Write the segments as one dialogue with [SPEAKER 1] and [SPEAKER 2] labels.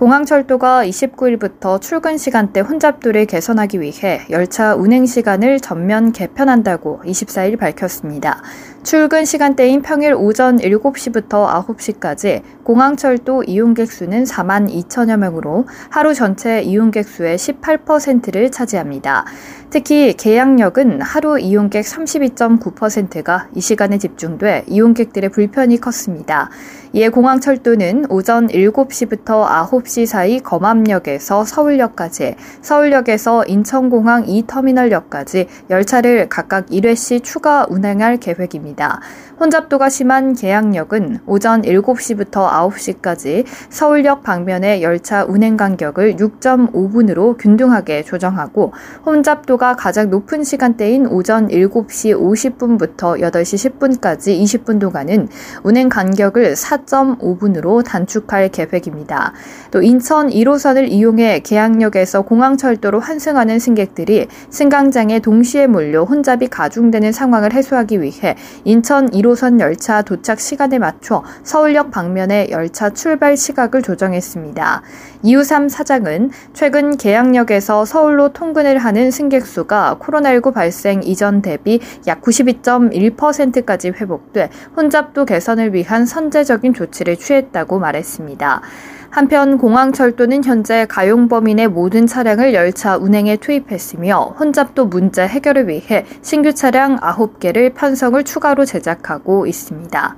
[SPEAKER 1] 공항철도가 29일부터 출근 시간대 혼잡도를 개선하기 위해 열차 운행 시간을 전면 개편한다고 24일 밝혔습니다. 출근 시간대인 평일 오전 7시부터 9시까지 공항철도 이용객 수는 4만 2천여 명으로 하루 전체 이용객 수의 18%를 차지합니다. 특히 계양역은 하루 이용객 32.9%가 이 시간에 집중돼 이용객들의 불편이 컸습니다. 이에 공항철도는 오전 7시부터 9시 사이 검암역에서 서울역까지, 서울역에서 인천공항 2터미널역까지 열차를 각각 1회씩 추가 운행할 계획입니다. 혼잡도가 심한 계양역은 오전 7시부터 9시까지 서울역 방면의 열차 운행 간격을 6.5분으로 균등하게 조정하고 혼잡도가 가장 높은 시간대인 오전 7시 50분부터 8시 10분까지 20분 동안은 운행 간격을 4.5분으로 단축할 계획입니다. 또 인천 1호선을 이용해 계양역에서 공항철도로 환승하는 승객들이 승강장에 동시에 몰려 혼잡이 가중되는 상황을 해소하기 위해 인천 1호 1호선 열차 도착 시간에 맞춰 서울역 방면의 열차 출발 시각을 조정했습니다. 이우삼 사장은 최근 계양역에서 서울로 통근을 하는 승객 수가 코로나19 발생 이전 대비 약 92.1%까지 회복돼 혼잡도 개선을 위한 선제적인 조치를 취했다고 말했습니다. 한편 공항철도는 현재 가용범인의 모든 차량을 열차 운행에 투입했으며 혼잡도 문제 해결을 위해 신규 차량 9개를 편성을 추가로 제작하고 있습니다.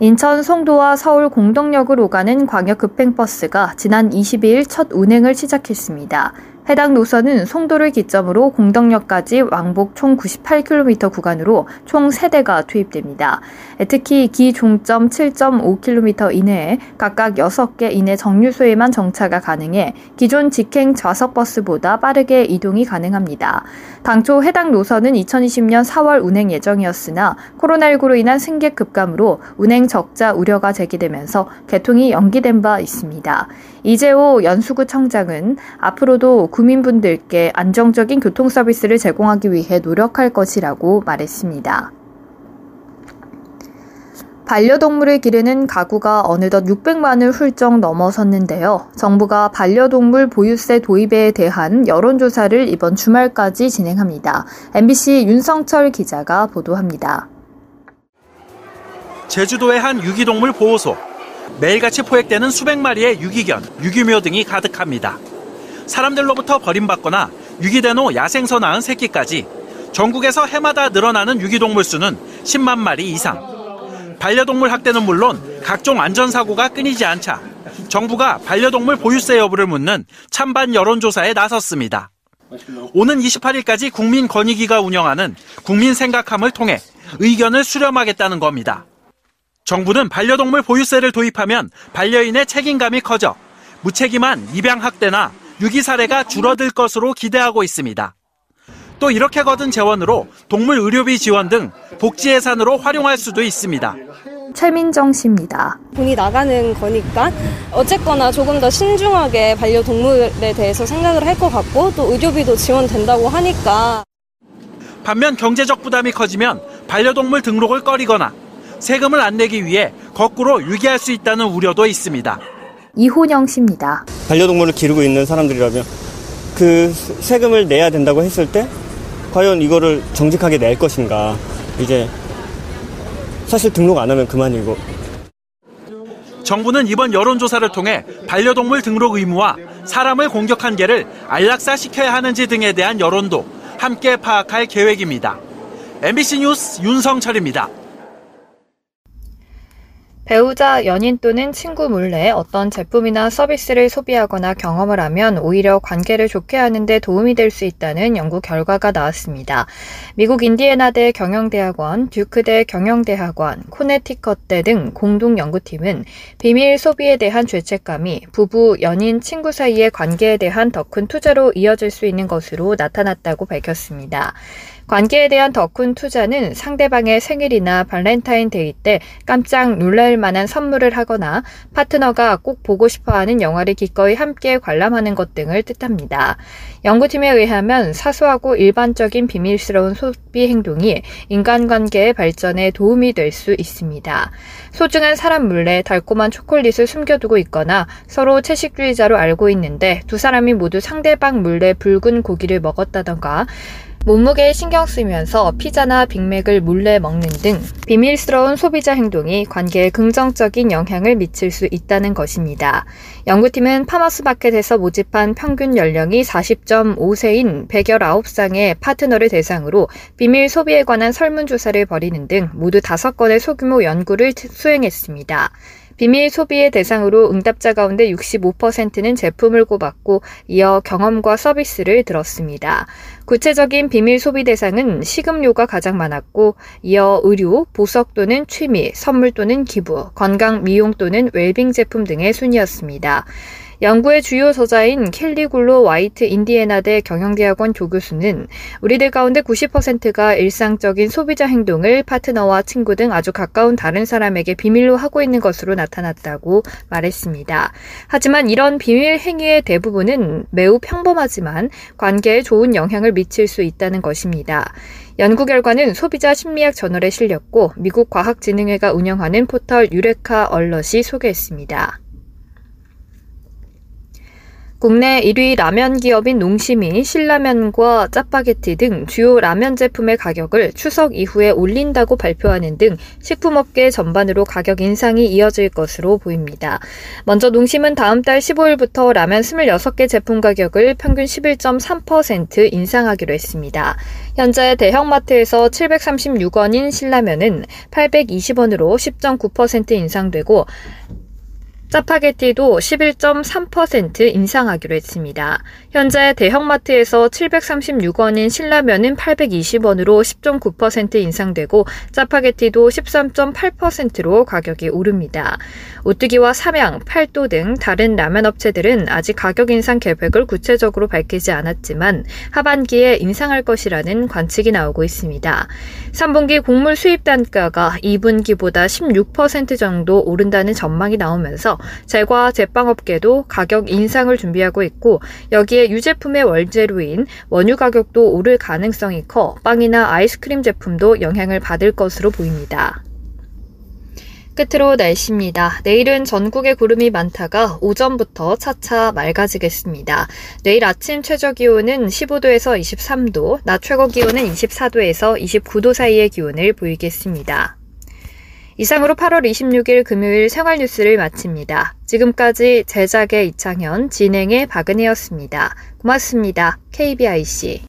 [SPEAKER 1] 인천 송도와 서울 공덕역으로 가는 광역 급행버스가 지난 22일 첫 운행을 시작했습니다. 해당 노선은 송도를 기점으로 공덕역까지 왕복 총 98km 구간으로 총 3대가 투입됩니다. 특히 기 종점 7.5km 이내에 각각 6개 이내 정류소에만 정차가 가능해 기존 직행 좌석 버스보다 빠르게 이동이 가능합니다. 당초 해당 노선은 2020년 4월 운행 예정이었으나 코로나19로 인한 승객 급감으로 운행 적자 우려가 제기되면서 개통이 연기된 바 있습니다. 이재호 연수구 청장은 앞으로도 구민분들께 안정적인 교통 서비스를 제공하기 위해 노력할 것이라고 말했습니다. 반려동물을 기르는 가구가 어느덧 600만을 훌쩍 넘어섰는데요. 정부가 반려동물 보유세 도입에 대한 여론조사를 이번 주말까지 진행합니다. MBC 윤성철 기자가 보도합니다.
[SPEAKER 2] 제주도의 한 유기동물 보호소. 매일같이 포획되는 수백 마리의 유기견, 유기묘 등이 가득합니다. 사람들로부터 버림받거나 유기된 후 야생서 낳은 새끼까지 전국에서 해마다 늘어나는 유기동물 수는 10만 마리 이상. 반려동물 학대는 물론 각종 안전사고가 끊이지 않자 정부가 반려동물 보유세 여부를 묻는 찬반 여론조사에 나섰습니다. 오는 28일까지 국민권익위가 운영하는 국민생각함을 통해 의견을 수렴하겠다는 겁니다. 정부는 반려동물 보유세를 도입하면 반려인의 책임감이 커져 무책임한 입양학대나 유기 사례가 줄어들 것으로 기대하고 있습니다. 또 이렇게 거둔 재원으로 동물 의료비 지원 등 복지 예산으로 활용할 수도 있습니다.
[SPEAKER 1] 최민정 씨입니다.
[SPEAKER 3] 돈이 나가는 거니까 어쨌거나 조금 더 신중하게 반려동물에 대해서 생각을 할 것 같고 또 의료비도 지원된다고 하니까
[SPEAKER 2] 반면 경제적 부담이 커지면 반려동물 등록을 꺼리거나 세금을 안 내기 위해 거꾸로 유기할 수 있다는 우려도 있습니다.
[SPEAKER 1] 이호영 씨입니다.
[SPEAKER 4] 반려동물을 기르고 있는 사람들이라면 그 세금을 내야 된다고 했을 때 과연 이거를 정직하게 낼 것인가. 이제 사실 등록 안 하면 그만이고.
[SPEAKER 2] 정부는 이번 여론조사를 통해 반려동물 등록 의무와 사람을 공격한 개를 안락사시켜야 하는지 등에 대한 여론도 함께 파악할 계획입니다. MBC 뉴스 윤성철입니다.
[SPEAKER 1] 배우자, 연인 또는 친구 몰래 어떤 제품이나 서비스를 소비하거나 경험을 하면 오히려 관계를 좋게 하는데 도움이 될 수 있다는 연구 결과가 나왔습니다. 미국 인디애나대 경영대학원, 듀크대 경영대학원, 코네티컷대 등 공동 연구팀은 비밀 소비에 대한 죄책감이 부부, 연인, 친구 사이의 관계에 대한 더 큰 투자로 이어질 수 있는 것으로 나타났다고 밝혔습니다. 관계에 대한 더 큰 투자는 상대방의 생일이나 발렌타인데이 때 깜짝 놀랄 만한 선물을 하거나 파트너가 꼭 보고 싶어 하는 영화를 기꺼이 함께 관람하는 것 등을 뜻합니다. 연구팀에 의하면 사소하고 일반적인 비밀스러운 소비 행동이 인간관계의 발전에 도움이 될 수 있습니다. 소중한 사람 몰래 달콤한 초콜릿을 숨겨두고 있거나 서로 채식주의자로 알고 있는데 두 사람이 모두 상대방 몰래 붉은 고기를 먹었다던가 몸무게에 신경 쓰면서 피자나 빅맥을 몰래 먹는 등 비밀스러운 소비자 행동이 관계에 긍정적인 영향을 미칠 수 있다는 것입니다. 연구팀은 파머스마켓에서 모집한 평균 연령이 40.5세인 119쌍의 파트너를 대상으로 비밀 소비에 관한 설문조사를 벌이는 등 모두 5건의 소규모 연구를 수행했습니다. 비밀 소비의 대상으로 응답자 가운데 65%는 제품을 꼽았고 이어 경험과 서비스를 들었습니다. 구체적인 비밀 소비 대상은 식음료가 가장 많았고 이어 의류, 보석 또는 취미, 선물 또는 기부, 건강 미용 또는 웰빙 제품 등의 순이었습니다. 연구의 주요 저자인 켈리 굴로 와이트 인디애나대 경영대학원 조교수는 우리들 가운데 90%가 일상적인 소비자 행동을 파트너와 친구 등 아주 가까운 다른 사람에게 비밀로 하고 있는 것으로 나타났다고 말했습니다. 하지만 이런 비밀 행위의 대부분은 매우 평범하지만 관계에 좋은 영향을 미칠 수 있다는 것입니다. 연구 결과는 소비자 심리학 저널에 실렸고 미국 과학진흥회가 운영하는 포털 유레카 얼럿이 소개했습니다. 국내 1위 라면 기업인 농심이 신라면과 짜파게티 등 주요 라면 제품의 가격을 추석 이후에 올린다고 발표하는 등 식품업계 전반으로 가격 인상이 이어질 것으로 보입니다. 먼저 농심은 다음 달 15일부터 라면 26개 제품 가격을 평균 11.3% 인상하기로 했습니다. 현재 대형마트에서 736원인 신라면은 820원으로 10.9% 인상되고 짜파게티도 11.3% 인상하기로 했습니다. 현재 대형마트에서 736원인 신라면은 820원으로 10.9% 인상되고 짜파게티도 13.8%로 가격이 오릅니다. 오뚜기와 삼양, 팔도 등 다른 라면 업체들은 아직 가격 인상 계획을 구체적으로 밝히지 않았지만 하반기에 인상할 것이라는 관측이 나오고 있습니다. 3분기 곡물 수입 단가가 2분기보다 16% 정도 오른다는 전망이 나오면서 제과 제빵업계도 가격 인상을 준비하고 있고 여기에 유제품의 원재료인 원유 가격도 오를 가능성이 커 빵이나 아이스크림 제품도 영향을 받을 것으로 보입니다. 끝으로 날씨입니다. 내일은 전국에 구름이 많다가 오전부터 차차 맑아지겠습니다. 내일 아침 최저 기온은 15도에서 23도, 낮 최고 기온은 24도에서 29도 사이의 기온을 보이겠습니다. 이상으로 8월 26일 금요일 생활 뉴스를 마칩니다. 지금까지 제작의 이창현, 진행의 박은혜였습니다. 고맙습니다. KBIC.